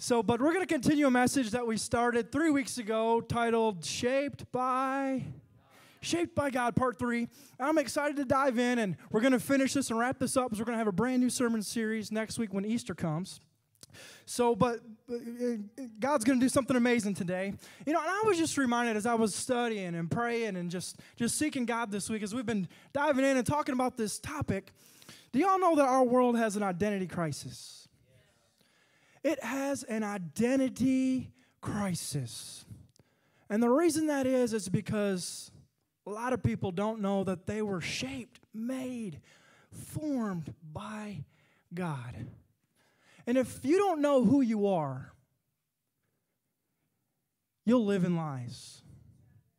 So, but we're going to continue a message that we started three weeks ago titled Shaped by. Shaped by God, part three. I'm excited to dive in, and we're going to finish this and wrap this up because we're going to have a brand new sermon series next week when Easter comes. So, but uh, God's going to do something amazing today. You know, and I was just reminded as I was studying and praying and just, just seeking God this week as we've been diving in and talking about this topic. Do y'all know that our world has an identity crisis? It has an identity crisis. And the reason that is, is because a lot of people don't know that they were shaped, made, formed by God. And if you don't know who you are, you'll live in lies.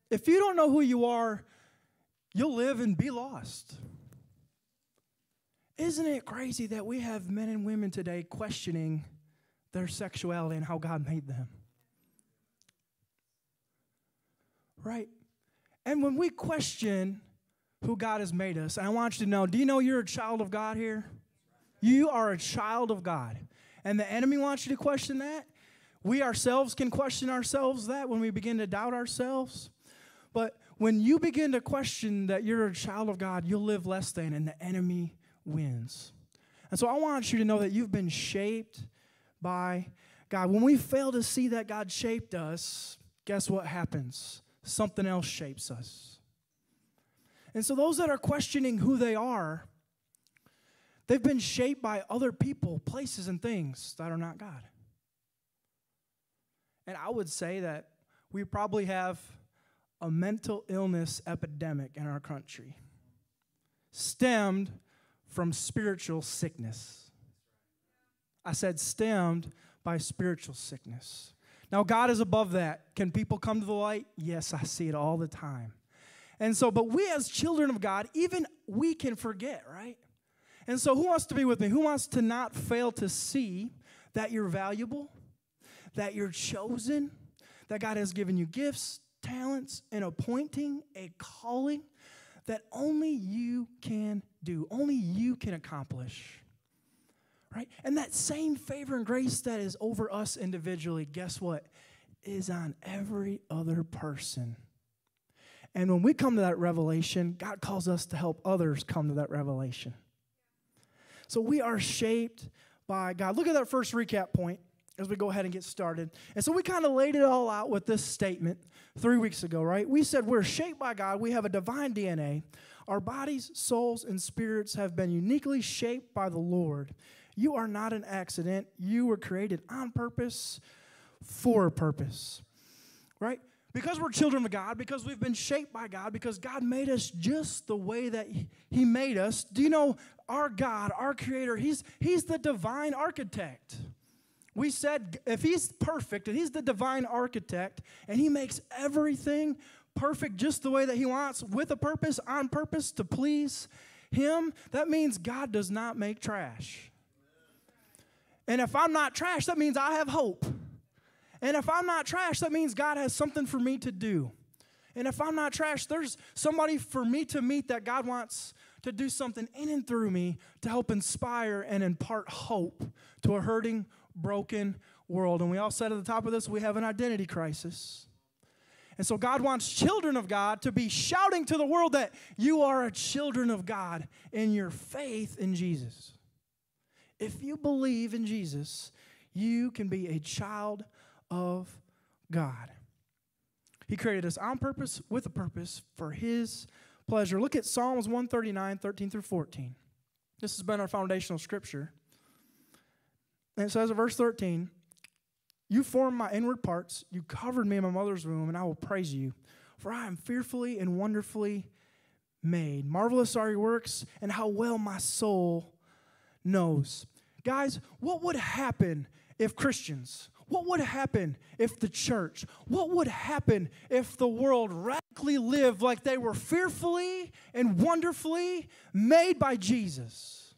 If you don't know who you are, you'll live and be lost. Isn't it crazy that we have men and women today questioning their sexuality and how God made them. Right? And when we question who God has made us, I want you to know do you know you're a child of God here? You are a child of God. And the enemy wants you to question that. We ourselves can question ourselves that when we begin to doubt ourselves. But when you begin to question that you're a child of God, you'll live less than, and the enemy wins. And so I want you to know that you've been shaped by God. When we fail to see that God shaped us, guess what happens? Something else shapes us. And so, those that are questioning who they are, they've been shaped by other people, places, and things that are not God. And I would say that we probably have a mental illness epidemic in our country, stemmed from spiritual sickness. I said stemmed by spiritual sickness. Now, God is above that. Can people come to the light? Yes, I see it all the time. And so, but we as children of God, even we can forget, right? And so, who wants to be with me? Who wants to not fail to see that you're valuable, that you're chosen, that God has given you gifts, talents, an anointing, a calling that only you can do, only you can accomplish? Right? And that same favor and grace that is over us individually, guess what? Is on every other person. And when we come to that revelation, God calls us to help others come to that revelation. So we are shaped by God. Look at that first recap point as we go ahead and get started. And so we kind of laid it all out with this statement three weeks ago, right? We said we're shaped by God, we have a divine DNA. Our bodies, souls, and spirits have been uniquely shaped by the Lord. You are not an accident. You were created on purpose for a purpose, right? Because we're children of God, because we've been shaped by God, because God made us just the way that He made us. Do you know our God, our Creator, He's, he's the divine architect. We said if He's perfect and He's the divine architect and He makes everything perfect just the way that He wants, with a purpose, on purpose, to please Him, that means God does not make trash. And if I'm not trash, that means I have hope. And if I'm not trash, that means God has something for me to do. And if I'm not trash, there's somebody for me to meet that God wants to do something in and through me to help inspire and impart hope to a hurting, broken world. And we all said at the top of this, we have an identity crisis. And so God wants children of God to be shouting to the world that you are a children of God in your faith in Jesus. If you believe in Jesus, you can be a child of God. He created us on purpose, with a purpose, for His pleasure. Look at Psalms 139, 13 through 14. This has been our foundational scripture. And it says in verse 13, You formed my inward parts, you covered me in my mother's womb, and I will praise you. For I am fearfully and wonderfully made. Marvelous are your works, and how well my soul knows. Guys, what would happen if Christians, what would happen if the church, what would happen if the world radically lived like they were fearfully and wonderfully made by Jesus?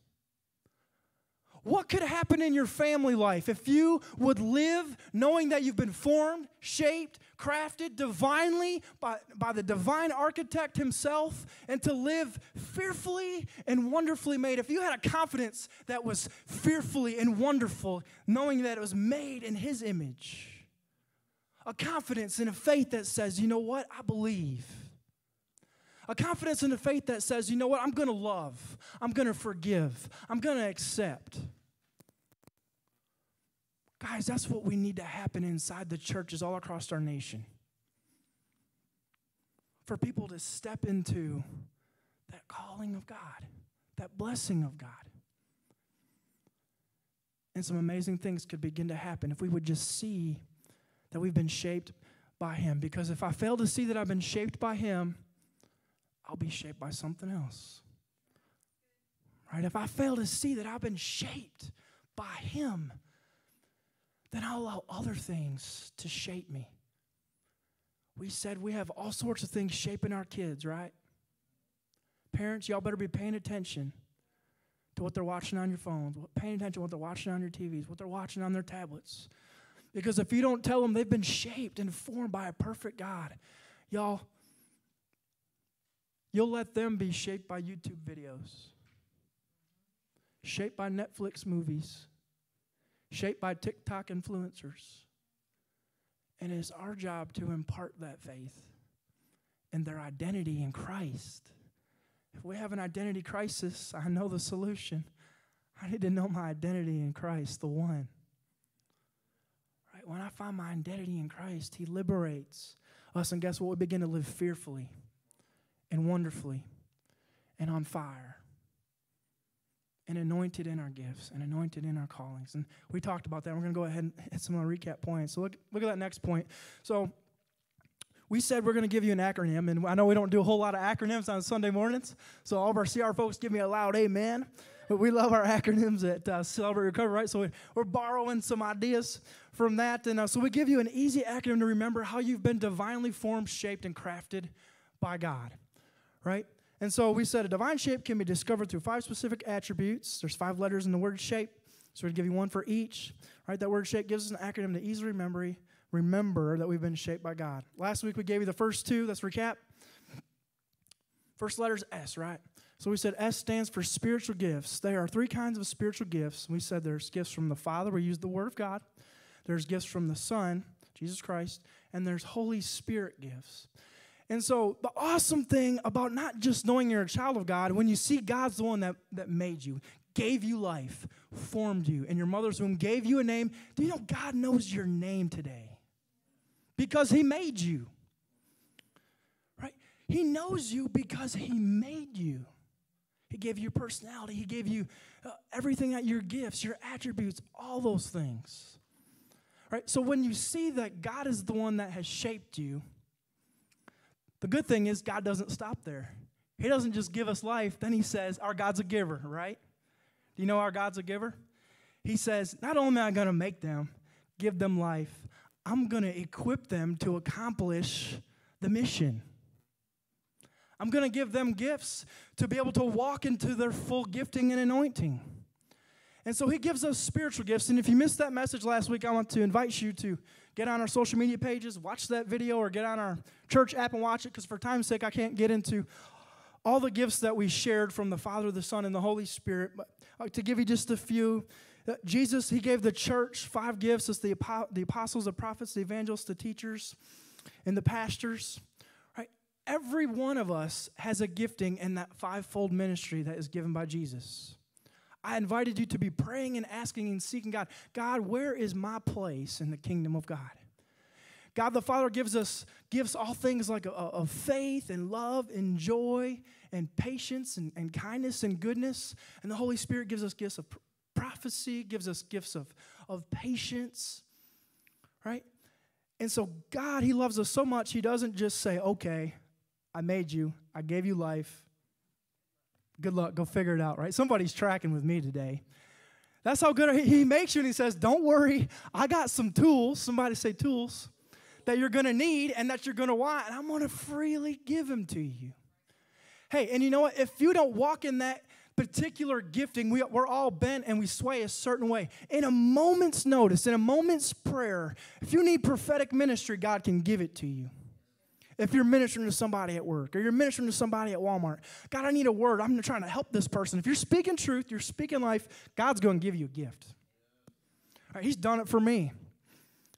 What could happen in your family life if you would live knowing that you've been formed, shaped, crafted divinely by, by the divine architect himself, and to live fearfully and wonderfully made? If you had a confidence that was fearfully and wonderful, knowing that it was made in his image, a confidence and a faith that says, you know what, I believe. A confidence in the faith that says, you know what, I'm going to love, I'm going to forgive, I'm going to accept. Guys, that's what we need to happen inside the churches all across our nation. For people to step into that calling of God, that blessing of God. And some amazing things could begin to happen if we would just see that we've been shaped by Him. Because if I fail to see that I've been shaped by Him, I'll be shaped by something else. Right? If I fail to see that I've been shaped by Him, then I'll allow other things to shape me. We said we have all sorts of things shaping our kids, right? Parents, y'all better be paying attention to what they're watching on your phones, paying attention to what they're watching on your TVs, what they're watching on their tablets. Because if you don't tell them they've been shaped and formed by a perfect God, y'all, You'll let them be shaped by YouTube videos, shaped by Netflix movies, shaped by TikTok influencers. And it's our job to impart that faith and their identity in Christ. If we have an identity crisis, I know the solution. I need to know my identity in Christ, the one. Right? When I find my identity in Christ, He liberates us. And guess what? We begin to live fearfully and wonderfully and on fire and anointed in our gifts and anointed in our callings. And we talked about that. We're going to go ahead and hit some of the recap points. So look, look at that next point. So we said we're going to give you an acronym, and I know we don't do a whole lot of acronyms on Sunday mornings. So all of our CR folks give me a loud amen. But we love our acronyms at uh, Celebrate Recovery, right? So we're borrowing some ideas from that. And uh, so we give you an easy acronym to remember how you've been divinely formed, shaped, and crafted by God right? And so we said a divine shape can be discovered through five specific attributes. There's five letters in the word shape, so we'd give you one for each. Right? That word shape gives us an acronym to easily remember, remember that we've been shaped by God. Last week we gave you the first two. Let's recap. First letter is S, right? So we said S stands for spiritual gifts. There are three kinds of spiritual gifts. We said there's gifts from the Father, we use the Word of God. There's gifts from the Son, Jesus Christ, and there's Holy Spirit gifts. And so, the awesome thing about not just knowing you're a child of God, when you see God's the one that, that made you, gave you life, formed you, in your mother's womb, gave you a name, do you know God knows your name today? Because He made you. Right? He knows you because He made you. He gave you personality, He gave you uh, everything at your gifts, your attributes, all those things. Right? So, when you see that God is the one that has shaped you, the good thing is, God doesn't stop there. He doesn't just give us life, then He says, Our God's a giver, right? Do you know our God's a giver? He says, Not only am I going to make them, give them life, I'm going to equip them to accomplish the mission. I'm going to give them gifts to be able to walk into their full gifting and anointing. And so he gives us spiritual gifts. And if you missed that message last week, I want to invite you to get on our social media pages, watch that video, or get on our church app and watch it because for time's sake, I can't get into all the gifts that we shared from the Father, the Son, and the Holy Spirit. But uh, to give you just a few, uh, Jesus, He gave the church five gifts as the, the apostles, the prophets, the evangelists, the teachers, and the pastors. Right? Every one of us has a gifting in that fivefold ministry that is given by Jesus. I invited you to be praying and asking and seeking God God, where is my place in the kingdom of God? God the Father gives us gives all things like of faith and love and joy and patience and, and kindness and goodness. And the Holy Spirit gives us gifts of prophecy, gives us gifts of, of patience, right? And so God, He loves us so much, He doesn't just say, okay, I made you, I gave you life, good luck, go figure it out, right? Somebody's tracking with me today. That's how good he makes you, and he says, Don't worry, I got some tools. Somebody say tools that you're gonna need and that you're gonna want, and I'm gonna freely give them to you. Hey, and you know what? If you don't walk in that, particular gifting, we, we're all bent and we sway a certain way. In a moment's notice, in a moment's prayer, if you need prophetic ministry, God can give it to you. If you're ministering to somebody at work or you're ministering to somebody at Walmart, God, I need a word. I'm trying to help this person. If you're speaking truth, you're speaking life, God's going to give you a gift. he's done it for me.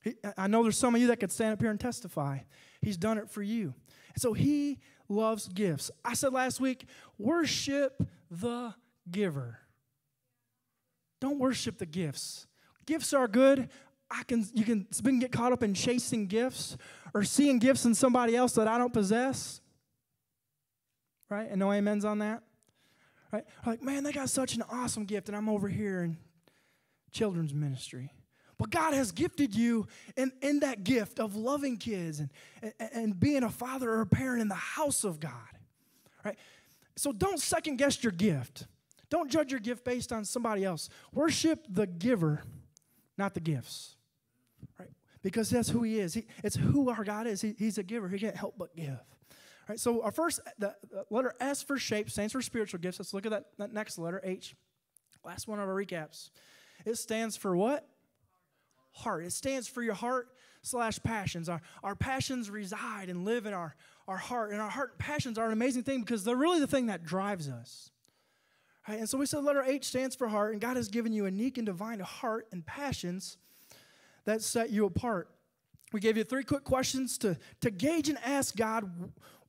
He, I know there's some of you that could stand up here and testify. He's done it for you. And so he loves gifts. I said last week, worship the giver. Don't worship the gifts. Gifts are good. I can you can, can get caught up in chasing gifts or seeing gifts in somebody else that I don't possess. Right? And no amens on that. Right? Like, man, they got such an awesome gift, and I'm over here in children's ministry. But God has gifted you in, in that gift of loving kids and, and, and being a father or a parent in the house of God. Right? So don't second guess your gift. Don't judge your gift based on somebody else. Worship the giver, not the gifts. Because that's who he is. He, it's who our God is. He, he's a giver. He can't help but give. All right, so our first, the, the letter S for shape stands for spiritual gifts. Let's look at that, that next letter, H. Last one of our recaps. It stands for what? Heart. It stands for your heart slash passions. Our, our passions reside and live in our, our heart. And our heart passions are an amazing thing because they're really the thing that drives us. Right? And so we said letter H stands for heart, and God has given you a unique and divine heart and passions that set you apart. We gave you three quick questions to, to gauge and ask God,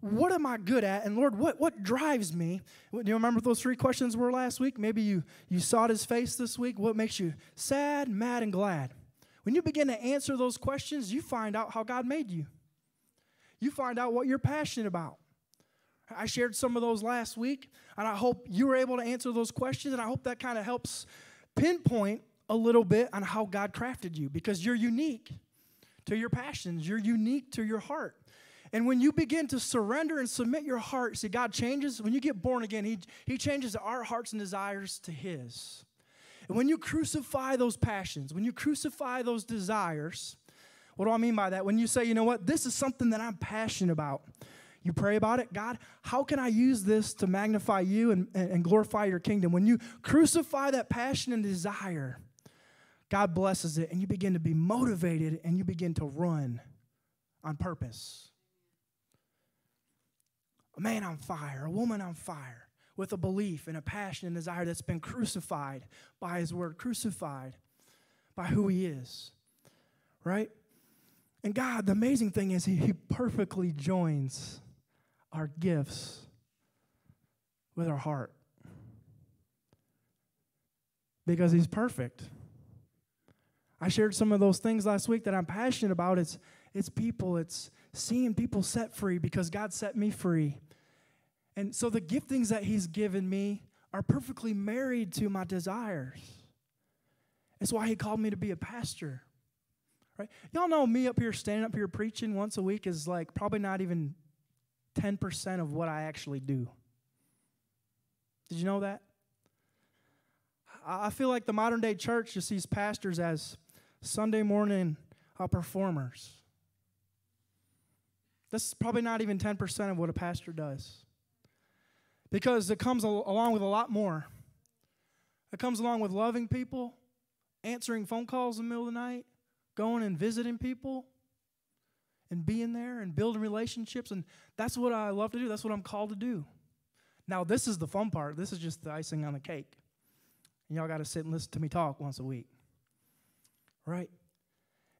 what am I good at? And Lord, what, what drives me? Do you remember those three questions were last week? Maybe you, you saw his face this week. What makes you sad, mad, and glad? When you begin to answer those questions, you find out how God made you. You find out what you're passionate about. I shared some of those last week, and I hope you were able to answer those questions, and I hope that kind of helps pinpoint a little bit on how God crafted you because you're unique to your passions, you're unique to your heart. And when you begin to surrender and submit your heart, see, God changes. When you get born again, He, he changes our hearts and desires to His. And when you crucify those passions, when you crucify those desires, what do I mean by that? When you say, you know what, this is something that I'm passionate about, you pray about it. God, how can I use this to magnify you and, and glorify your kingdom? When you crucify that passion and desire, God blesses it and you begin to be motivated and you begin to run on purpose. A man on fire, a woman on fire with a belief and a passion and desire that's been crucified by His Word, crucified by who He is. Right? And God, the amazing thing is, He, perfectly joins our gifts with our heart because He's perfect. I shared some of those things last week that I'm passionate about. It's, it's people, it's seeing people set free because God set me free. And so the giftings that He's given me are perfectly married to my desires. That's why He called me to be a pastor. Right? Y'all know me up here standing up here preaching once a week is like probably not even 10% of what I actually do. Did you know that? I feel like the modern day church just sees pastors as Sunday morning uh, performers. That's probably not even 10% of what a pastor does because it comes al- along with a lot more. It comes along with loving people, answering phone calls in the middle of the night, going and visiting people, and being there and building relationships. And that's what I love to do. That's what I'm called to do. Now, this is the fun part. This is just the icing on the cake. And y'all got to sit and listen to me talk once a week. Right?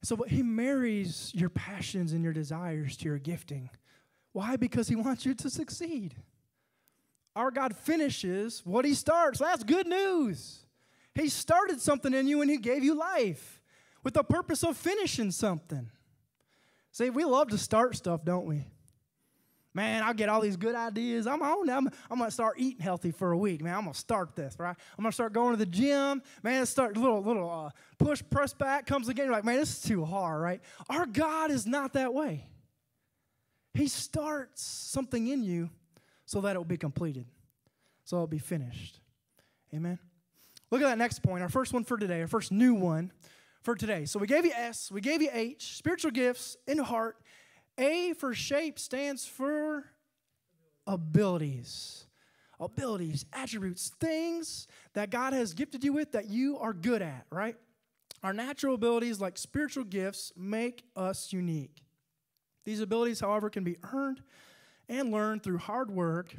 So, he marries your passions and your desires to your gifting. Why? Because he wants you to succeed our God finishes what He starts. That's good news. He started something in you and He gave you life with the purpose of finishing something. See, we love to start stuff, don't we? Man, I get all these good ideas. I'm on I'm, I'm to start eating healthy for a week. Man, I'm to start this, right? I'm to start going to the gym. Man, start little, little uh, push, press back comes again. You're like, man, this is too hard, right? Our God is not that way. He starts something in you so that it will be completed, so it'll be finished. Amen. Look at that next point, our first one for today, our first new one for today. So we gave you S, we gave you H, spiritual gifts in heart. A for shape stands for abilities. abilities, attributes, things that God has gifted you with that you are good at, right? Our natural abilities, like spiritual gifts, make us unique. These abilities, however, can be earned and learned through hard work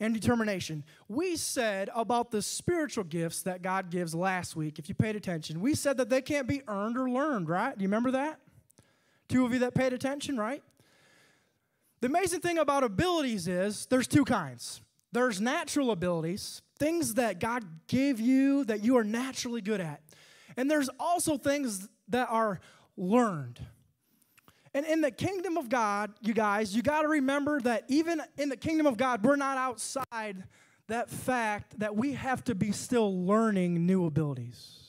and determination. We said about the spiritual gifts that God gives last week, if you paid attention, we said that they can't be earned or learned, right? Do you remember that? Two of you that paid attention, right? The amazing thing about abilities is there's two kinds there's natural abilities, things that God gave you that you are naturally good at. And there's also things that are learned. And in the kingdom of God, you guys, you got to remember that even in the kingdom of God, we're not outside that fact that we have to be still learning new abilities.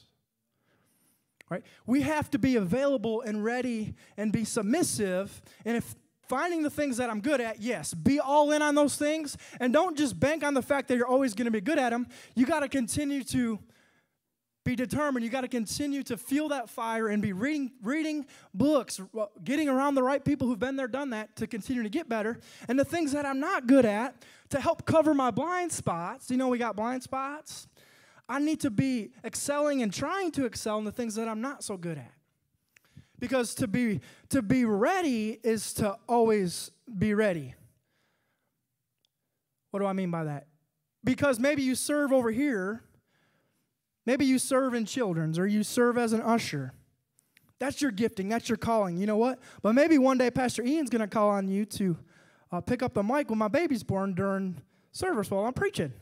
Right? We have to be available and ready and be submissive. And if finding the things that I'm good at, yes, be all in on those things and don't just bank on the fact that you're always going to be good at them. You got to continue to be determined. You got to continue to feel that fire and be reading, reading books, getting around the right people who've been there, done that to continue to get better. And the things that I'm not good at to help cover my blind spots. You know, we got blind spots. I need to be excelling and trying to excel in the things that I'm not so good at. Because to be to be ready is to always be ready. What do I mean by that? Because maybe you serve over here Maybe you serve in children's or you serve as an usher. That's your gifting, that's your calling. You know what? But maybe one day Pastor Ian's going to call on you to uh, pick up the mic when my baby's born during service while I'm preaching.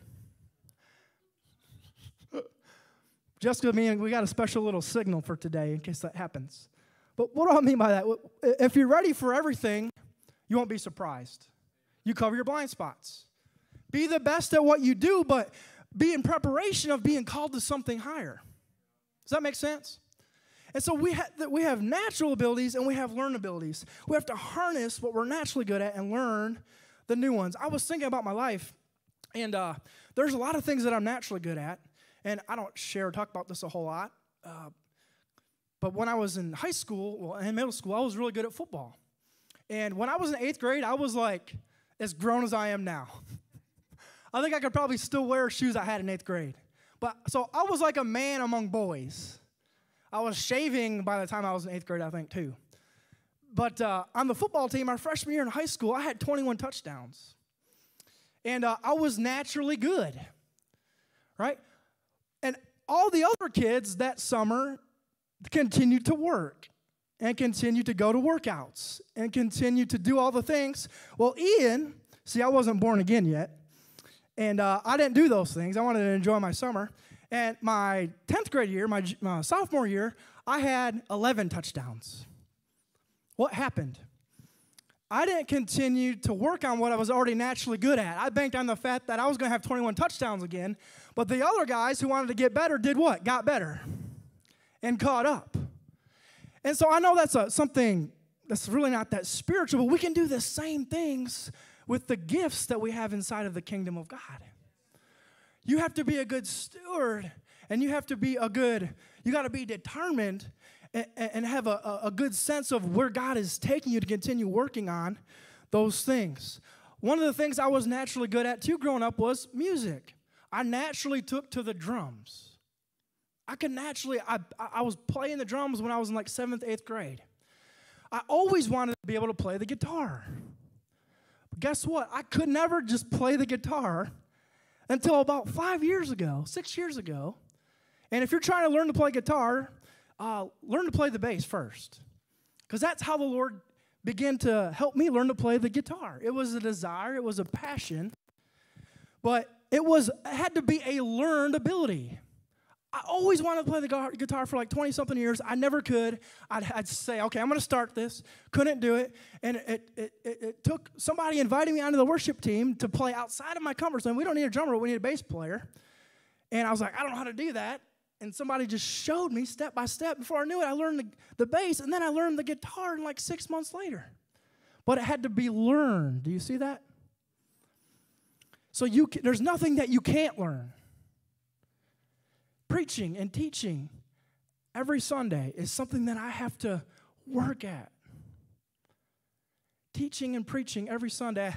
Jessica, me, we got a special little signal for today in case that happens. But what do I mean by that? If you're ready for everything, you won't be surprised. You cover your blind spots. Be the best at what you do, but be in preparation of being called to something higher. Does that make sense? And so we, ha- we have natural abilities and we have learned abilities. We have to harness what we're naturally good at and learn the new ones. I was thinking about my life, and uh, there's a lot of things that I'm naturally good at, and I don't share or talk about this a whole lot. Uh, but when I was in high school, well, in middle school, I was really good at football. And when I was in eighth grade, I was like as grown as I am now. I think I could probably still wear shoes I had in eighth grade. But so I was like a man among boys. I was shaving by the time I was in eighth grade, I think, too. But uh, on the football team, our freshman year in high school, I had 21 touchdowns. And uh, I was naturally good, right? All the other kids that summer continued to work and continued to go to workouts and continued to do all the things. Well, Ian, see, I wasn't born again yet. And uh, I didn't do those things. I wanted to enjoy my summer. And my 10th grade year, my, my sophomore year, I had 11 touchdowns. What happened? I didn't continue to work on what I was already naturally good at. I banked on the fact that I was going to have 21 touchdowns again. But the other guys who wanted to get better did what? Got better and caught up. And so I know that's a, something that's really not that spiritual, but we can do the same things with the gifts that we have inside of the kingdom of God. You have to be a good steward and you have to be a good, you got to be determined and, have a, a good sense of where God is taking you to continue working on those things. One of the things I was naturally good at too growing up was music. I naturally took to the drums. I could naturally, I, I was playing the drums when I was in like seventh, eighth grade. I always wanted to be able to play the guitar. But guess what? I could never just play the guitar until about five years ago, six years ago. And if you're trying to learn to play guitar, uh, learn to play the bass first. Because that's how the Lord began to help me learn to play the guitar. It was a desire, it was a passion, but it was it had to be a learned ability. I always wanted to play the guitar for like 20 something years. I never could. I'd, I'd say, okay, I'm going to start this. Couldn't do it. And it, it, it, it, took somebody inviting me onto the worship team to play outside of my comfort zone. We don't need a drummer, we need a bass player. And I was like, I don't know how to do that. And somebody just showed me step by step. Before I knew it, I learned the, the bass, and then I learned the guitar and like six months later. But it had to be learned. Do you see that? So you can, there's nothing that you can't learn preaching and teaching every Sunday is something that I have to work at. Teaching and preaching every Sunday.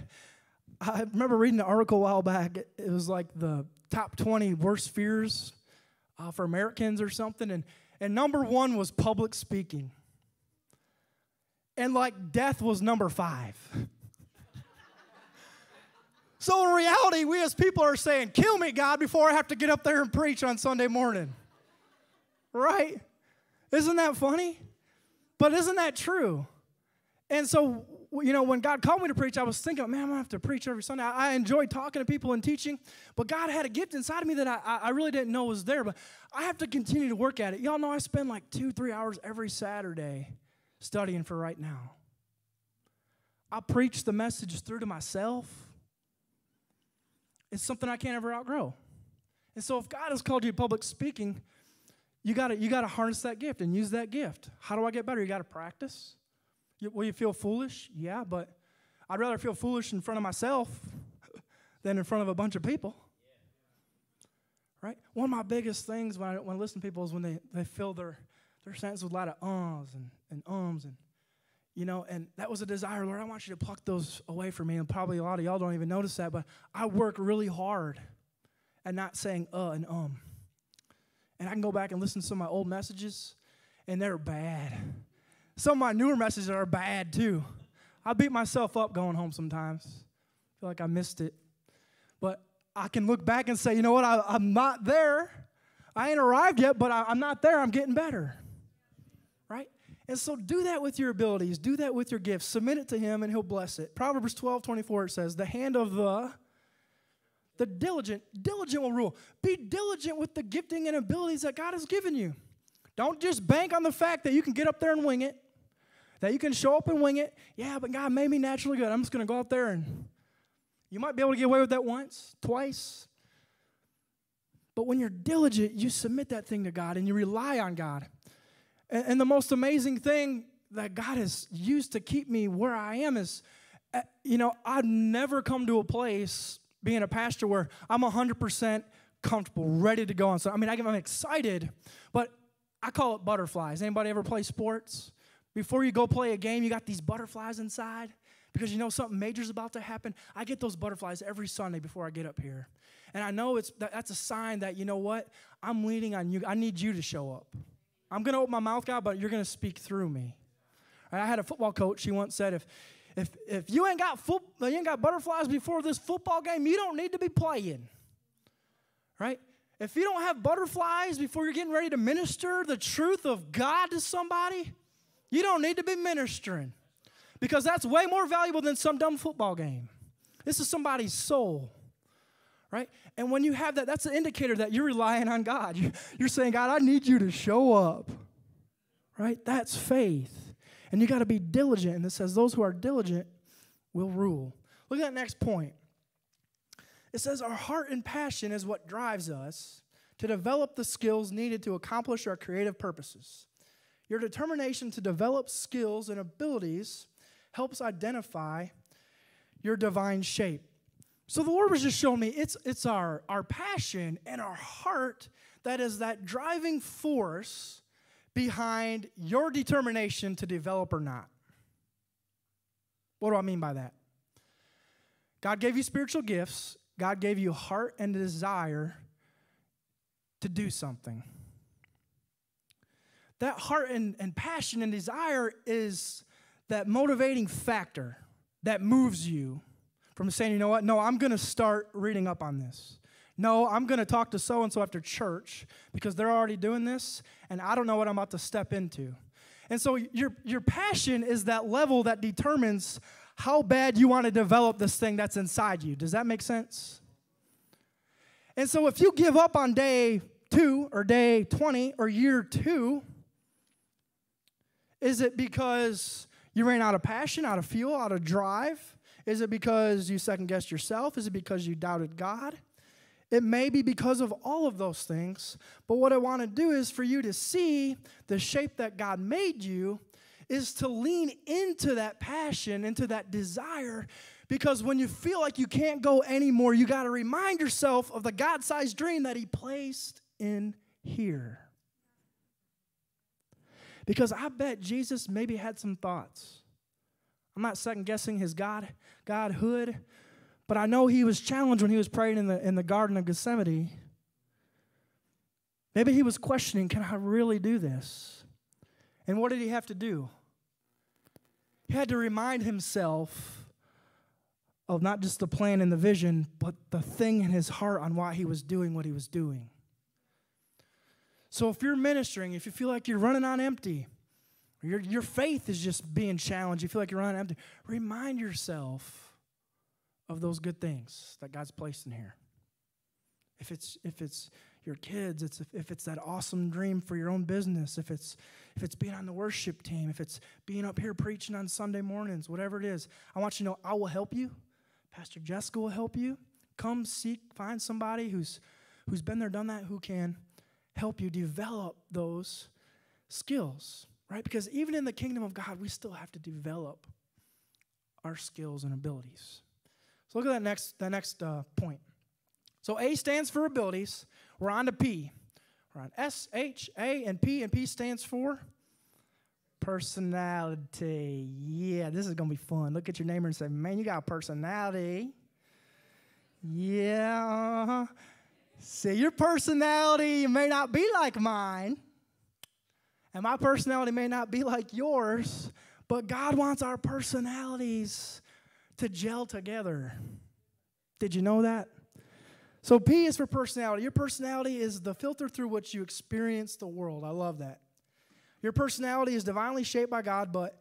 I remember reading an article a while back. It was like the top 20 worst fears uh, for Americans or something. And, and number one was public speaking. And like death was number five. so in reality, we as people are saying, Kill me, God, before I have to get up there and preach on Sunday morning. Right? Isn't that funny? But isn't that true? And so you know, when God called me to preach, I was thinking, man, I'm gonna have to preach every Sunday. I, I enjoy talking to people and teaching, but God had a gift inside of me that I, I really didn't know was there. But I have to continue to work at it. Y'all know I spend like two, three hours every Saturday studying for right now. I preach the message through to myself. It's something I can't ever outgrow. And so, if God has called you to public speaking, you gotta, you gotta harness that gift and use that gift. How do I get better? You gotta practice. Will you feel foolish? Yeah, but I'd rather feel foolish in front of myself than in front of a bunch of people. Right? One of my biggest things when I, when I listen to people is when they, they fill their, their sentence with a lot of ums and, and ums and you know, and that was a desire, Lord. I want you to pluck those away from me. And probably a lot of y'all don't even notice that, but I work really hard at not saying uh and um. And I can go back and listen to some of my old messages, and they're bad. Some of my newer messages are bad too. I beat myself up going home sometimes. feel like I missed it. But I can look back and say, you know what, I, am not there. I ain't arrived yet, but I, I'm not there. I'm getting better. Right? And so do that with your abilities, do that with your gifts. Submit it to Him and He'll bless it. Proverbs 12 24 it says, The hand of the the diligent, diligent will rule. Be diligent with the gifting and abilities that God has given you. Don't just bank on the fact that you can get up there and wing it. That you can show up and wing it. Yeah, but God made me naturally good. I'm just going to go out there and you might be able to get away with that once, twice. But when you're diligent, you submit that thing to God and you rely on God. And, and the most amazing thing that God has used to keep me where I am is, uh, you know, I've never come to a place being a pastor where I'm 100% comfortable, ready to go on. So, I mean, I'm excited, but I call it butterflies. Anybody ever play sports? Before you go play a game, you got these butterflies inside because you know something major's about to happen. I get those butterflies every Sunday before I get up here. And I know it's that's a sign that you know what? I'm leaning on you. I need you to show up. I'm going to open my mouth, God, but you're going to speak through me. I had a football coach. He once said, if if if you ain't got you ain't got butterflies before this football game, you don't need to be playing. Right? If you don't have butterflies before you're getting ready to minister the truth of God to somebody, you don't need to be ministering because that's way more valuable than some dumb football game. This is somebody's soul, right? And when you have that, that's an indicator that you're relying on God. You're saying, God, I need you to show up, right? That's faith. And you got to be diligent. And it says, those who are diligent will rule. Look at that next point. It says, Our heart and passion is what drives us to develop the skills needed to accomplish our creative purposes. Your determination to develop skills and abilities helps identify your divine shape. So the Lord was just showing me it's, it's our, our passion and our heart that is that driving force behind your determination to develop or not. What do I mean by that? God gave you spiritual gifts, God gave you heart and desire to do something that heart and, and passion and desire is that motivating factor that moves you from saying, you know what, no, I'm going to start reading up on this. No, I'm going to talk to so and so after church because they're already doing this and I don't know what I'm about to step into. And so your, your passion is that level that determines how bad you want to develop this thing that's inside you. Does that make sense? And so if you give up on day two or day 20 or year two, is it because you ran out of passion, out of fuel, out of drive? Is it because you second guessed yourself? Is it because you doubted God? It may be because of all of those things, but what I want to do is for you to see the shape that God made you is to lean into that passion, into that desire, because when you feel like you can't go anymore, you got to remind yourself of the God sized dream that He placed in here. Because I bet Jesus maybe had some thoughts. I'm not second guessing his God, Godhood, But I know he was challenged when he was praying in the, in the Garden of Gethsemane. Maybe he was questioning, can I really do this? And what did he have to do? He had to remind himself of not just the plan and the vision, but the thing in his heart on why he was doing what he was doing. So if you're ministering, if you feel like you're running on empty, your, your faith is just being challenged, you feel like you're running empty, remind yourself of those good things that God's placed in here. If it's if it's your kids, it's if, if it's that awesome dream for your own business, if it's if it's being on the worship team, if it's being up here preaching on Sunday mornings, whatever it is, I want you to know I will help you. Pastor Jessica will help you. Come seek, find somebody who's who's been there, done that, who can help you develop those skills, right? Because even in the kingdom of God, we still have to develop our skills and abilities. So look at that next that next uh, point. So A stands for abilities. We're on to P. We're on S, H, A, and P, and P stands for personality. Yeah, this is gonna be fun. Look at your neighbor and say, "Man, you got personality." Yeah. Uh-huh. See, your personality may not be like mine, and my personality may not be like yours, but God wants our personalities to gel together. Did you know that? So, P is for personality. Your personality is the filter through which you experience the world. I love that. Your personality is divinely shaped by God, but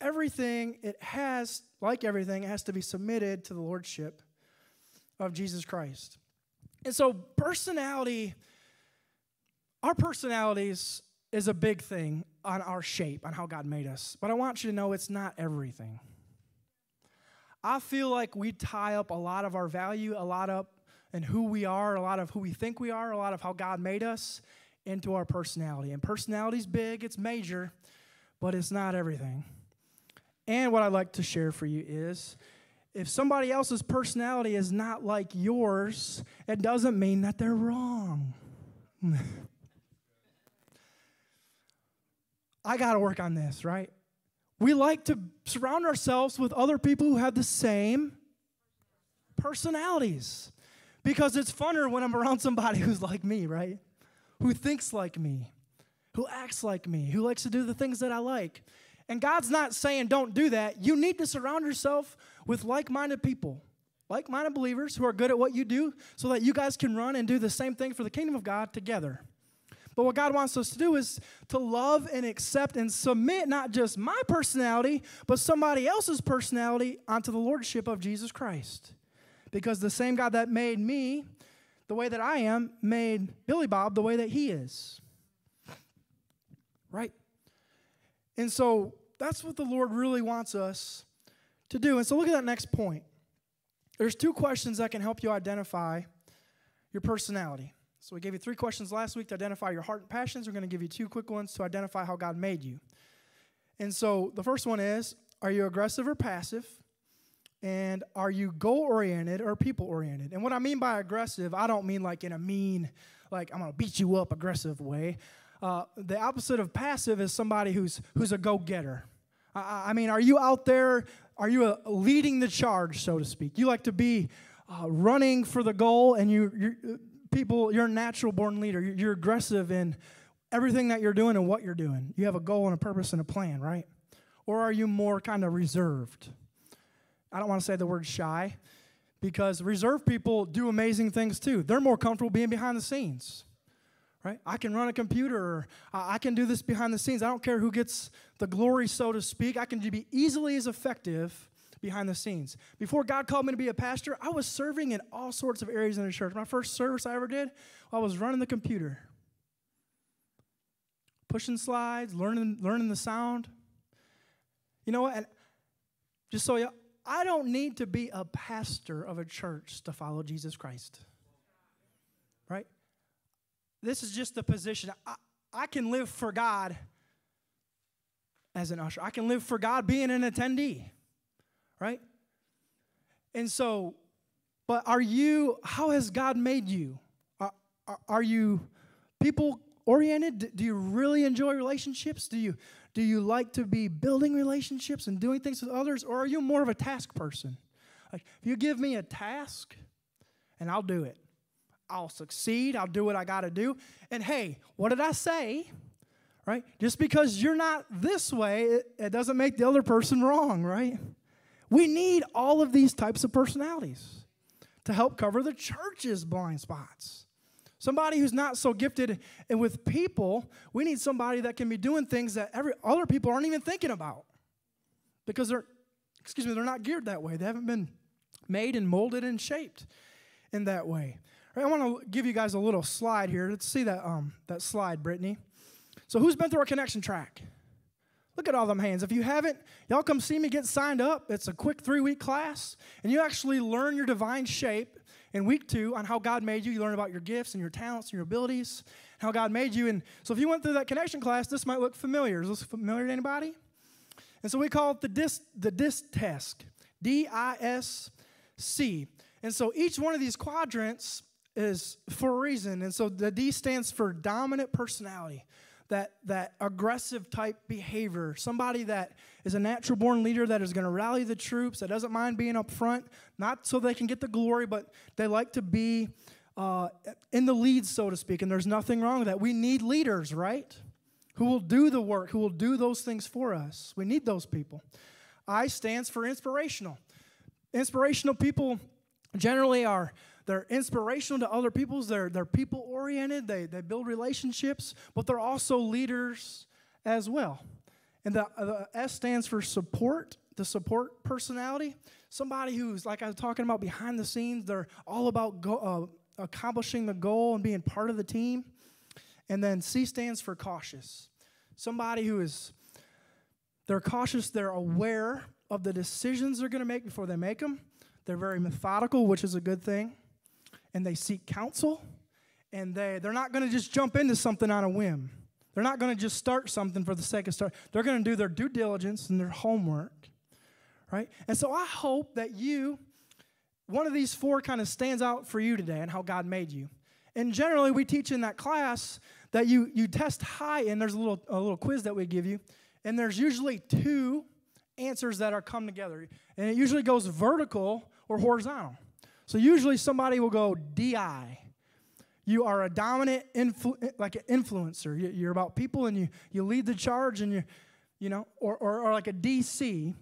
everything it has, like everything, it has to be submitted to the lordship of Jesus Christ. And so, personality, our personalities is a big thing on our shape, on how God made us. But I want you to know it's not everything. I feel like we tie up a lot of our value, a lot up in who we are, a lot of who we think we are, a lot of how God made us into our personality. And personality is big, it's major, but it's not everything. And what I'd like to share for you is if somebody else's personality is not like yours, it doesn't mean that they're wrong. I got to work on this, right? We like to surround ourselves with other people who have the same personalities because it's funner when I'm around somebody who's like me, right? Who thinks like me, who acts like me, who likes to do the things that I like. And God's not saying don't do that. You need to surround yourself with like minded people, like minded believers who are good at what you do so that you guys can run and do the same thing for the kingdom of God together. But what God wants us to do is to love and accept and submit not just my personality, but somebody else's personality onto the lordship of Jesus Christ. Because the same God that made me the way that I am made Billy Bob the way that he is. Right? And so that's what the Lord really wants us to do. And so look at that next point. There's two questions that can help you identify your personality. So we gave you three questions last week to identify your heart and passions. We're going to give you two quick ones to identify how God made you. And so the first one is Are you aggressive or passive? And are you goal oriented or people oriented? And what I mean by aggressive, I don't mean like in a mean, like I'm going to beat you up aggressive way. Uh, the opposite of passive is somebody who's who's a go getter. I, I, mean, are you out there? Are you a, leading the charge, so to speak? You like to be uh, running for the goal, and you you're, uh, people. You're a natural born leader. You're, you're aggressive in everything that you're doing and what you're doing. You have a goal and a purpose and a plan, right? Or are you more kind of reserved? I don't want to say the word shy because reserved people do amazing things too. They're more comfortable being behind the scenes right? I can run a computer, or I can do this behind the scenes. I don't care who gets the glory, so to speak. I can be easily as effective behind the scenes. Before God called me to be a pastor, I was serving in all sorts of areas in the church. My first service I ever did, I was running the computer, pushing slides, learning, learning the sound. You know what? And just so you, I don't need to be a pastor of a church to follow Jesus Christ. This is just the position. I, I can live for God as an usher. I can live for God being an attendee, right? And so, but are you, how has God made you? Are, are, are you people oriented? Do you really enjoy relationships? Do you, do you like to be building relationships and doing things with others? Or are you more of a task person? Like, if you give me a task, and I'll do it. I'll succeed. I'll do what I got to do. And hey, what did I say? Right? Just because you're not this way, it, it doesn't make the other person wrong, right? We need all of these types of personalities to help cover the church's blind spots. Somebody who's not so gifted and with people, we need somebody that can be doing things that every other people aren't even thinking about. Because they're excuse me, they're not geared that way. They haven't been made and molded and shaped in that way. Right, I want to give you guys a little slide here. Let's see that um that slide, Brittany. So who's been through our connection track? Look at all them hands. If you haven't, y'all come see me get signed up. It's a quick three week class, and you actually learn your divine shape in week two on how God made you. You learn about your gifts and your talents and your abilities, how God made you. And so if you went through that connection class, this might look familiar. Is this familiar to anybody? And so we call it the DISC, the DISC test, D I S C. And so each one of these quadrants is for a reason. And so the D stands for dominant personality that, that aggressive type behavior, somebody that is a natural born leader that is going to rally the troops, that doesn't mind being up front, not so they can get the glory, but they like to be uh, in the lead, so to speak. And there's nothing wrong with that. We need leaders, right? Who will do the work, who will do those things for us. We need those people. I stands for inspirational. Inspirational people generally are they're inspirational to other people's. They're, they're people oriented. They, they build relationships, but they're also leaders as well. And the, the S stands for support, the support personality. Somebody who's, like I was talking about, behind the scenes. They're all about go, uh, accomplishing the goal and being part of the team. And then C stands for cautious. Somebody who is, they're cautious, they're aware of the decisions they're going to make before they make them. They're very methodical, which is a good thing and they seek counsel and they, they're not going to just jump into something on a whim. They're not going to just start something for the sake of start. They're going to do their due diligence and their homework, right? And so I hope that you, one of these four kind of stands out for you today and how God made you. And generally, we teach in that class that you, you test high, and there's a little, a little quiz that we give you, and there's usually two answers that are come together. And it usually goes vertical or horizontal. So usually somebody will go DI. You are a dominant, influ- like an influencer. You're about people and you, you lead the charge and you, you know, or, or, or like a DC.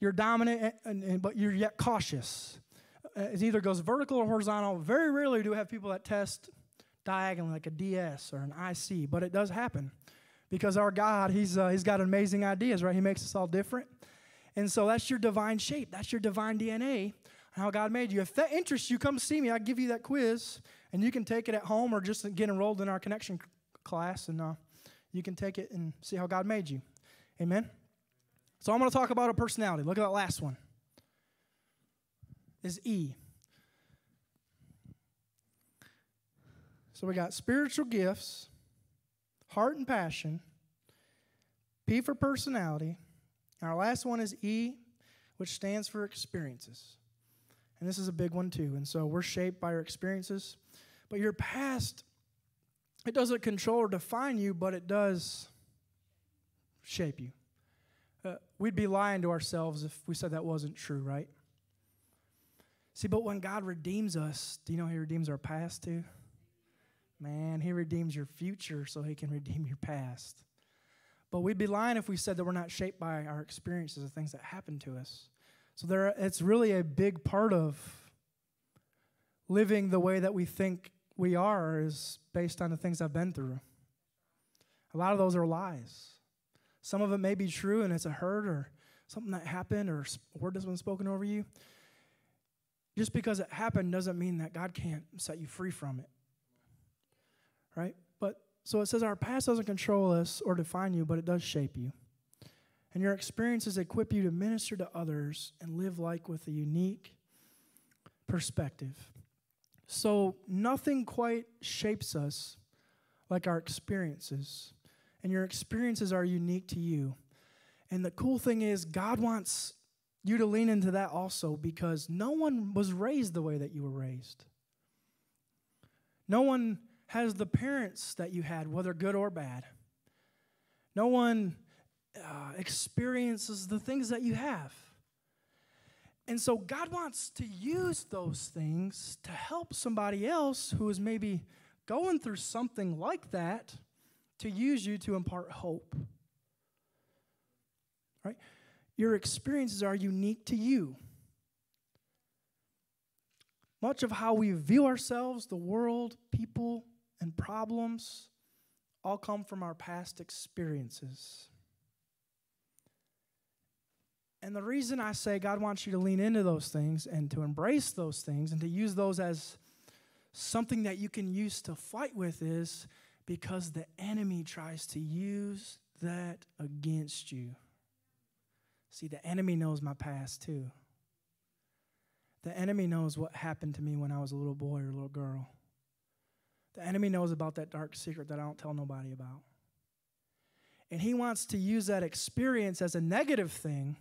You're dominant, and, and, but you're yet cautious. Uh, it either goes vertical or horizontal. Very rarely do we have people that test diagonally, like a DS or an IC, but it does happen because our God, He's, uh, he's got amazing ideas, right? He makes us all different. And so that's your divine shape, that's your divine DNA how God made you. If that interests you, come see me. I'll give you that quiz, and you can take it at home or just get enrolled in our connection class, and uh, you can take it and see how God made you. Amen? So I'm going to talk about a personality. Look at that last one. Is E. So we got spiritual gifts, heart and passion, P for personality. Our last one is E, which stands for experiences. And this is a big one too. And so we're shaped by our experiences. But your past, it doesn't control or define you, but it does shape you. Uh, we'd be lying to ourselves if we said that wasn't true, right? See, but when God redeems us, do you know He redeems our past too? Man, He redeems your future so He can redeem your past. But we'd be lying if we said that we're not shaped by our experiences, the things that happen to us. So there, it's really a big part of living the way that we think we are is based on the things I've been through. A lot of those are lies. Some of it may be true and it's a hurt or something that happened or a word that's been spoken over you. Just because it happened doesn't mean that God can't set you free from it. Right? But so it says our past doesn't control us or define you, but it does shape you and your experiences equip you to minister to others and live like with a unique perspective. So nothing quite shapes us like our experiences, and your experiences are unique to you. And the cool thing is, God wants you to lean into that also because no one was raised the way that you were raised. No one has the parents that you had, whether good or bad. No one uh, experiences the things that you have. And so God wants to use those things to help somebody else who is maybe going through something like that to use you to impart hope. Right? Your experiences are unique to you. Much of how we view ourselves, the world, people, and problems all come from our past experiences. And the reason I say God wants you to lean into those things and to embrace those things and to use those as something that you can use to fight with is because the enemy tries to use that against you. See, the enemy knows my past too. The enemy knows what happened to me when I was a little boy or a little girl. The enemy knows about that dark secret that I don't tell nobody about. And he wants to use that experience as a negative thing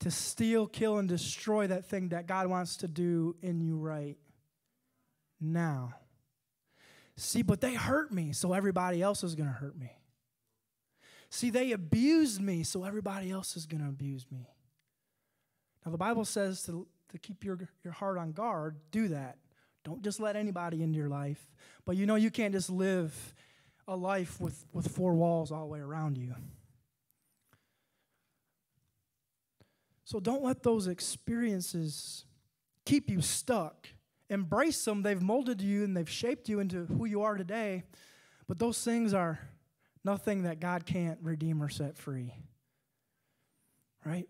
to steal, kill, and destroy that thing that God wants to do in you right now. See, but they hurt me, so everybody else is going to hurt me. See, they abused me, so everybody else is going to abuse me. Now, the Bible says to, to keep your, your heart on guard, do that. Don't just let anybody into your life. But you know, you can't just live a life with, with four walls all the way around you. So don't let those experiences keep you stuck. Embrace them. They've molded you and they've shaped you into who you are today. But those things are nothing that God can't redeem or set free. Right?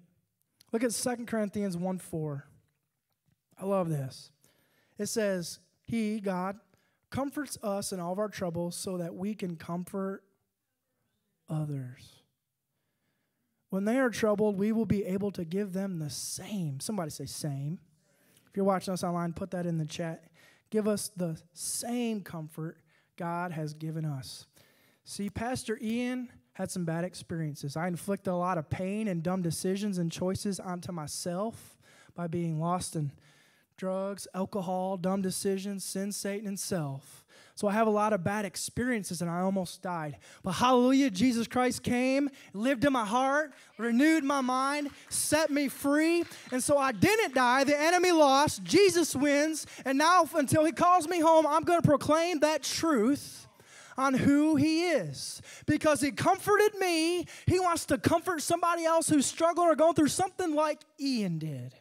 Look at 2 Corinthians 1 4. I love this. It says, He, God, comforts us in all of our troubles so that we can comfort others. When they are troubled, we will be able to give them the same. Somebody say, same. If you're watching us online, put that in the chat. Give us the same comfort God has given us. See, Pastor Ian had some bad experiences. I inflicted a lot of pain and dumb decisions and choices onto myself by being lost in drugs, alcohol, dumb decisions, sin, Satan, and self. So I have a lot of bad experiences and I almost died. But hallelujah, Jesus Christ came, lived in my heart, renewed my mind, set me free. And so I didn't die. The enemy lost. Jesus wins. And now, until he calls me home, I'm going to proclaim that truth on who he is. Because he comforted me, he wants to comfort somebody else who's struggling or going through something like Ian did.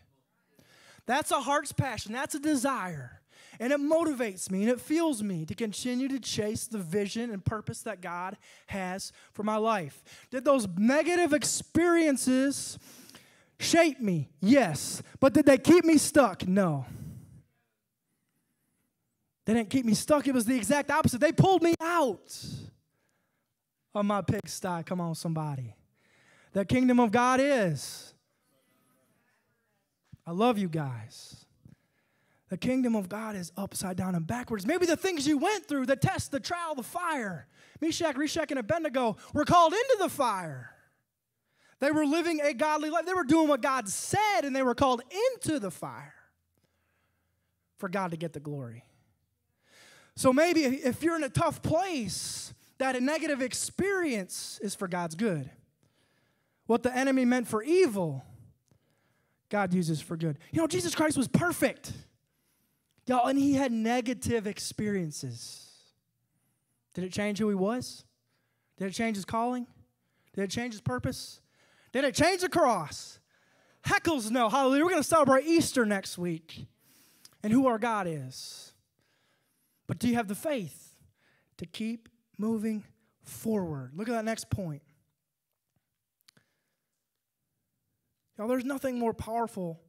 That's a heart's passion, that's a desire. And it motivates me and it fuels me to continue to chase the vision and purpose that God has for my life. Did those negative experiences shape me? Yes. But did they keep me stuck? No. They didn't keep me stuck. It was the exact opposite. They pulled me out of my pigsty. Come on, somebody. The kingdom of God is I love you guys. The kingdom of God is upside down and backwards. Maybe the things you went through, the test, the trial, the fire, Meshach, Reshach, and Abednego were called into the fire. They were living a godly life. They were doing what God said, and they were called into the fire for God to get the glory. So maybe if you're in a tough place, that a negative experience is for God's good. What the enemy meant for evil, God uses for good. You know, Jesus Christ was perfect. Y'all, and he had negative experiences. Did it change who he was? Did it change his calling? Did it change his purpose? Did it change the cross? Heckles no. Hallelujah. We're going to celebrate Easter next week and who our God is. But do you have the faith to keep moving forward? Look at that next point. Y'all, there's nothing more powerful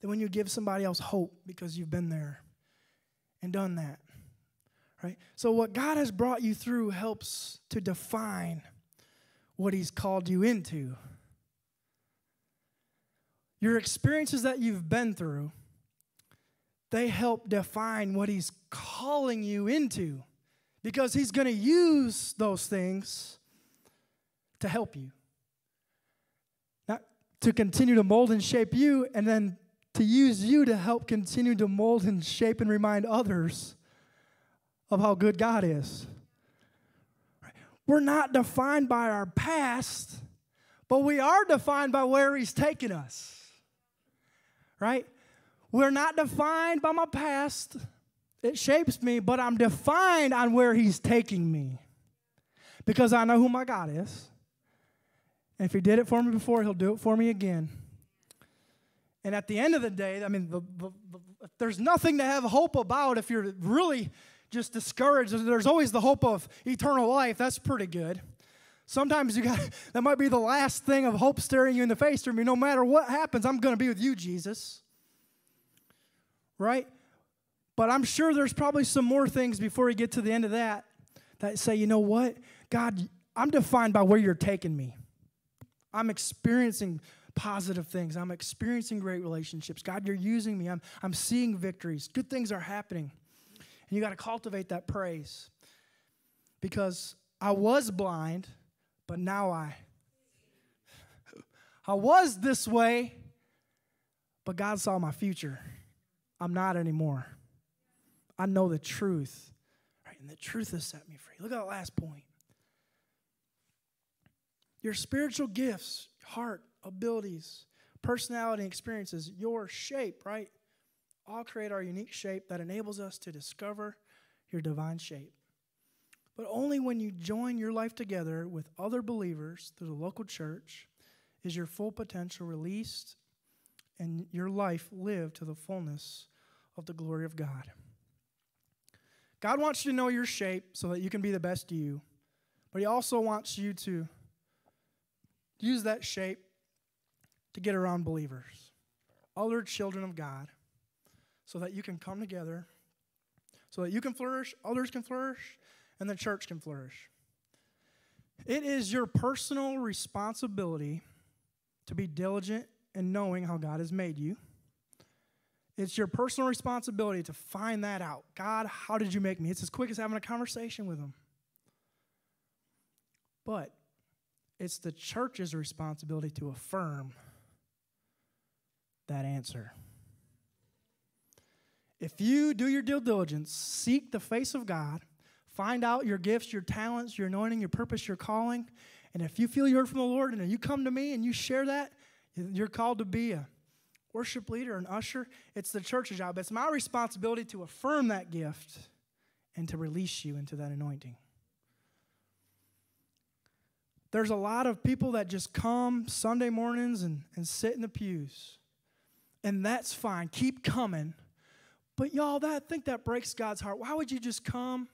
than when you give somebody else hope because you've been there and done that. Right? So, what God has brought you through helps to define what He's called you into. Your experiences that you've been through, they help define what He's calling you into because He's going to use those things to help you Not to continue to mold and shape you, and then to use you to help continue to mold and shape and remind others of how good God is. We're not defined by our past, but we are defined by where He's taken us. right? We're not defined by my past. It shapes me, but I'm defined on where He's taking me because I know who my God is. And if He did it for me before, He'll do it for me again. And at the end of the day, I mean, the, the, the, there's nothing to have hope about if you're really just discouraged. There's always the hope of eternal life. That's pretty good. Sometimes you got that might be the last thing of hope staring you in the face. I mean, no matter what happens, I'm going to be with you, Jesus. Right? But I'm sure there's probably some more things before we get to the end of that that say, you know what? God, I'm defined by where you're taking me. I'm experiencing positive things. I'm experiencing great relationships. God, you're using me. I'm, I'm seeing victories. Good things are happening. And you got to cultivate that praise. Because I was blind, but now I I was this way, but God saw my future. I'm not anymore. I know the truth. Right? And the truth has set me free. Look at that last point. Your spiritual gifts, heart, abilities, personality, experiences, your shape, right? All create our unique shape that enables us to discover your divine shape. But only when you join your life together with other believers through the local church is your full potential released and your life lived to the fullness of the glory of God. God wants you to know your shape so that you can be the best you, but He also wants you to use that shape to get around believers, other children of God, so that you can come together, so that you can flourish, others can flourish, and the church can flourish. It is your personal responsibility to be diligent in knowing how God has made you. It's your personal responsibility to find that out. God, how did you make me? It's as quick as having a conversation with Him. But it's the church's responsibility to affirm that answer. If you do your due diligence, seek the face of God, find out your gifts, your talents, your anointing, your purpose, your calling, and if you feel you heard from the Lord and you come to me and you share that, you're called to be a worship leader, an usher. It's the church's job. It's my responsibility to affirm that gift and to release you into that anointing. There's a lot of people that just come Sunday mornings and, and sit in the pews. And that's fine. Keep coming. But y'all, that I think that breaks God's heart. Why would you just come,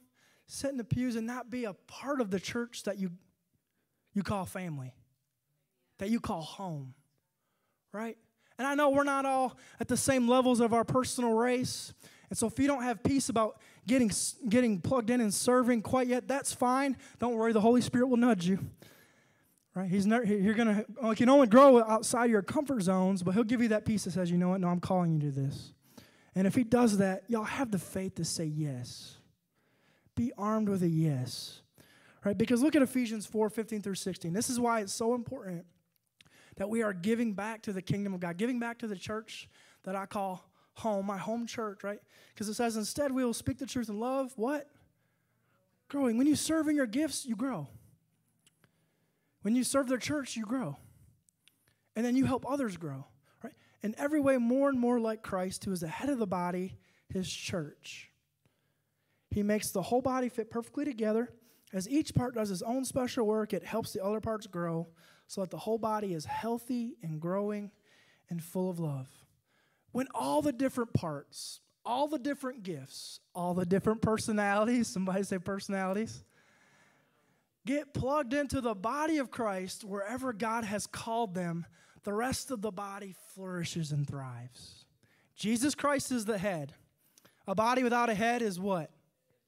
sit in the pews, and not be a part of the church that you you call family, that you call home? Right? And I know we're not all at the same levels of our personal race. And so if you don't have peace about getting getting plugged in and serving quite yet, that's fine. Don't worry, the Holy Spirit will nudge you. Right? He's not, you're gonna you can only grow outside your comfort zones, but he'll give you that peace that says, you know what, no, I'm calling you to this. And if he does that, y'all have the faith to say yes. Be armed with a yes. Right? Because look at Ephesians 4 15 through 16. This is why it's so important that we are giving back to the kingdom of God, giving back to the church that I call home, my home church, right? Because it says, instead, we will speak the truth in love. What? Growing. When you serve in your gifts, you grow. When you serve their church, you grow. And then you help others grow, right? In every way, more and more like Christ, who is the head of the body, his church. He makes the whole body fit perfectly together. As each part does its own special work, it helps the other parts grow so that the whole body is healthy and growing and full of love. When all the different parts, all the different gifts, all the different personalities, somebody say personalities, get plugged into the body of Christ wherever God has called them, the rest of the body flourishes and thrives. Jesus Christ is the head. A body without a head is what?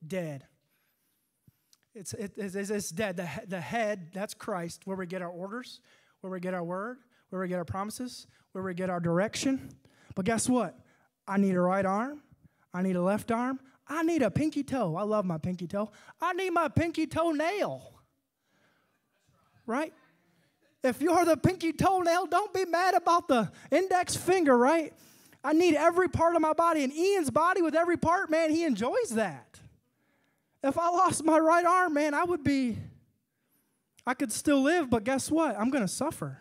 Dead. It's, it, it's, it's dead. The, the head, that's Christ, where we get our orders, where we get our word, where we get our promises, where we get our direction. But guess what? I need a right arm. I need a left arm. I need a pinky toe. I love my pinky toe. I need my pinky toe nail right? If you're the pinky toenail, don't be mad about the index finger, right? I need every part of my body. And Ian's body with every part, man, he enjoys that. If I lost my right arm, man, I would be, I could still live, but guess what? I'm going to suffer.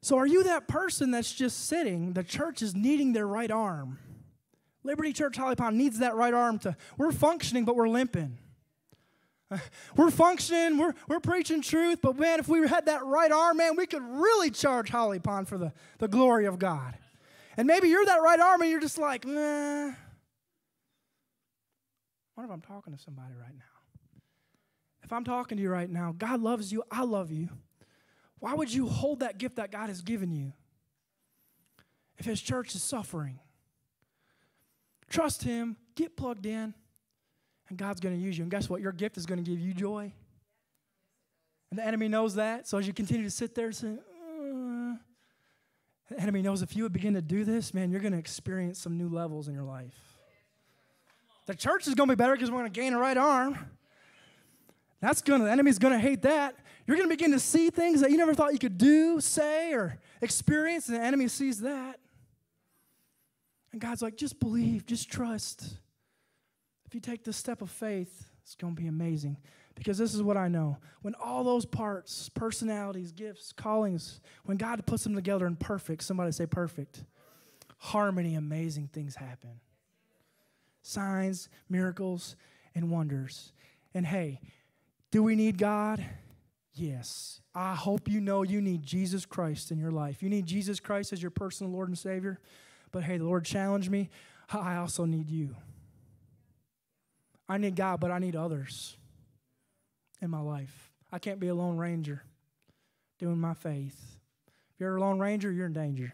So, are you that person that's just sitting? The church is needing their right arm. Liberty Church Holly Pond needs that right arm to. We're functioning, but we're limping. We're functioning, we're, we're preaching truth, but man, if we had that right arm, man, we could really charge Holly Pond for the, the glory of God. And maybe you're that right arm and you're just like, nah. What if I'm talking to somebody right now? If I'm talking to you right now, God loves you, I love you. Why would you hold that gift that God has given you if His church is suffering? Trust Him, get plugged in, and God's going to use you. And guess what? Your gift is going to give you joy. And the enemy knows that. So as you continue to sit there and say, uh, the enemy knows if you would begin to do this, man, you're going to experience some new levels in your life. The church is going to be better because we're going to gain a right arm. That's going to, the enemy's going to hate that. You're going to begin to see things that you never thought you could do, say, or experience, and the enemy sees that. And God's like, just believe, just trust. If you take this step of faith, it's going to be amazing. Because this is what I know. When all those parts, personalities, gifts, callings, when God puts them together in perfect, somebody say perfect, harmony, amazing things happen. Signs, miracles, and wonders. And hey, do we need God? Yes. I hope you know you need Jesus Christ in your life. You need Jesus Christ as your personal Lord and Savior. But hey, the Lord challenged me. I also need you. I need God, but I need others in my life. I can't be a lone ranger doing my faith. If you're a lone ranger, you're in danger.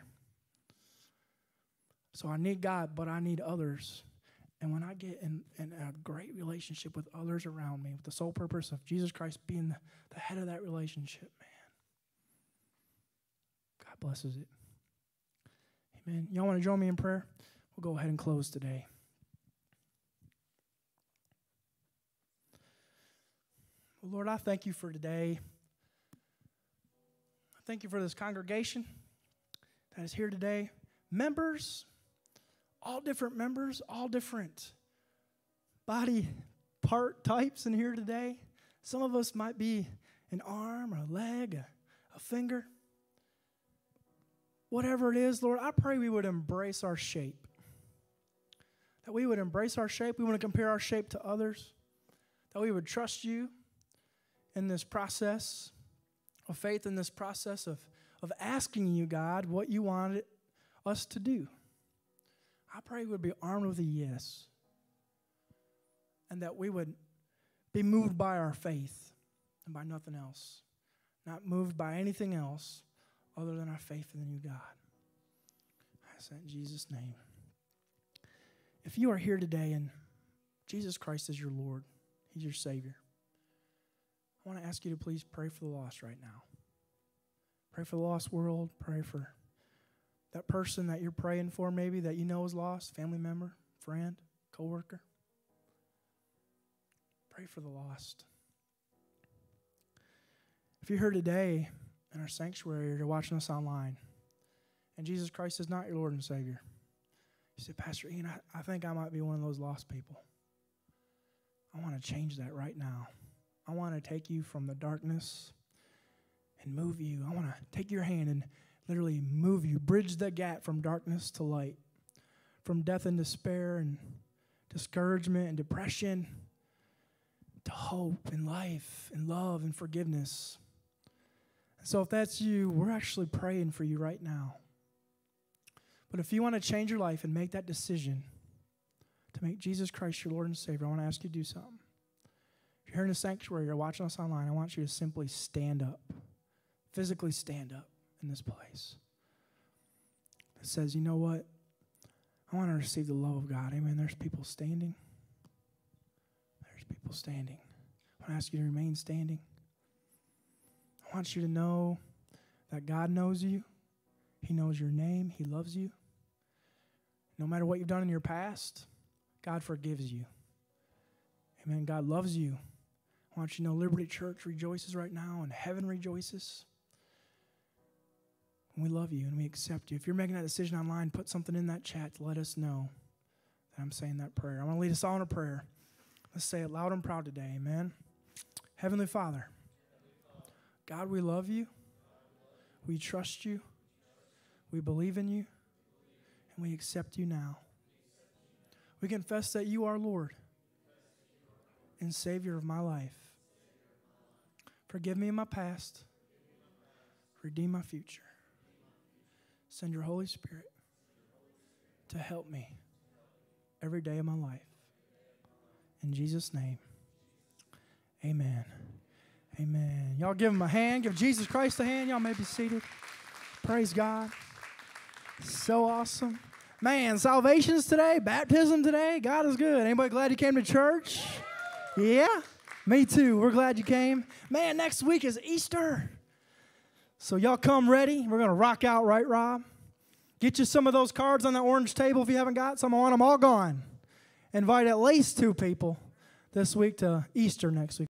So I need God, but I need others. And when I get in, in a great relationship with others around me, with the sole purpose of Jesus Christ being the, the head of that relationship, man, God blesses it. Amen. Y'all want to join me in prayer? We'll go ahead and close today. Lord, I thank you for today. I thank you for this congregation that is here today. Members, all different members, all different body part types in here today. Some of us might be an arm, a leg, a, a finger. Whatever it is, Lord, I pray we would embrace our shape. That we would embrace our shape. We want to compare our shape to others. That we would trust you in this process of faith, in this process of, of asking you, God, what you wanted us to do. I pray we would be armed with a yes. And that we would be moved by our faith and by nothing else. Not moved by anything else other than our faith in the new God. I say in Jesus' name. If you are here today and Jesus Christ is your Lord, He's your Savior, I want to ask you to please pray for the lost right now. Pray for the lost world. Pray for that person that you're praying for, maybe that you know is lost, family member, friend, coworker. Pray for the lost. If you're here today in our sanctuary or you're watching us online, and Jesus Christ is not your Lord and Savior, you say, Pastor Ian, I, I think I might be one of those lost people. I want to change that right now. I want to take you from the darkness and move you. I want to take your hand and literally move you, bridge the gap from darkness to light, from death and despair and discouragement and depression to hope and life and love and forgiveness. So, if that's you, we're actually praying for you right now. But if you want to change your life and make that decision to make Jesus Christ your Lord and Savior, I want to ask you to do something. You're in the sanctuary, you're watching us online, I want you to simply stand up, physically stand up in this place. That says, you know what? I want to receive the love of God. Amen. There's people standing. There's people standing. I want to ask you to remain standing. I want you to know that God knows you. He knows your name. He loves you. No matter what you've done in your past, God forgives you. Amen. God loves you. I want you to know Liberty Church rejoices right now and heaven rejoices. And we love you and we accept you. If you're making that decision online, put something in that chat to let us know that I'm saying that prayer. I want to lead us all in a prayer. Let's say it loud and proud today. Amen. Heavenly Father, God, we love you. We trust you. We believe in you and we accept you now. We confess that you are Lord and Savior of my life. Forgive me my past, redeem my future. Send your Holy Spirit to help me every day of my life. In Jesus' name, amen. Amen. Y'all give him a hand. Give Jesus Christ a hand. Y'all may be seated. Praise God. So awesome. Man, salvations today, baptism today. God is good. Anybody glad you came to church? Yeah, me too. We're glad you came. Man, next week is Easter. So y'all come ready. We're going to rock out, right, Rob? Get you some of those cards on that orange table if you haven't got some. I want them all gone. Invite at least two people this week to Easter next week.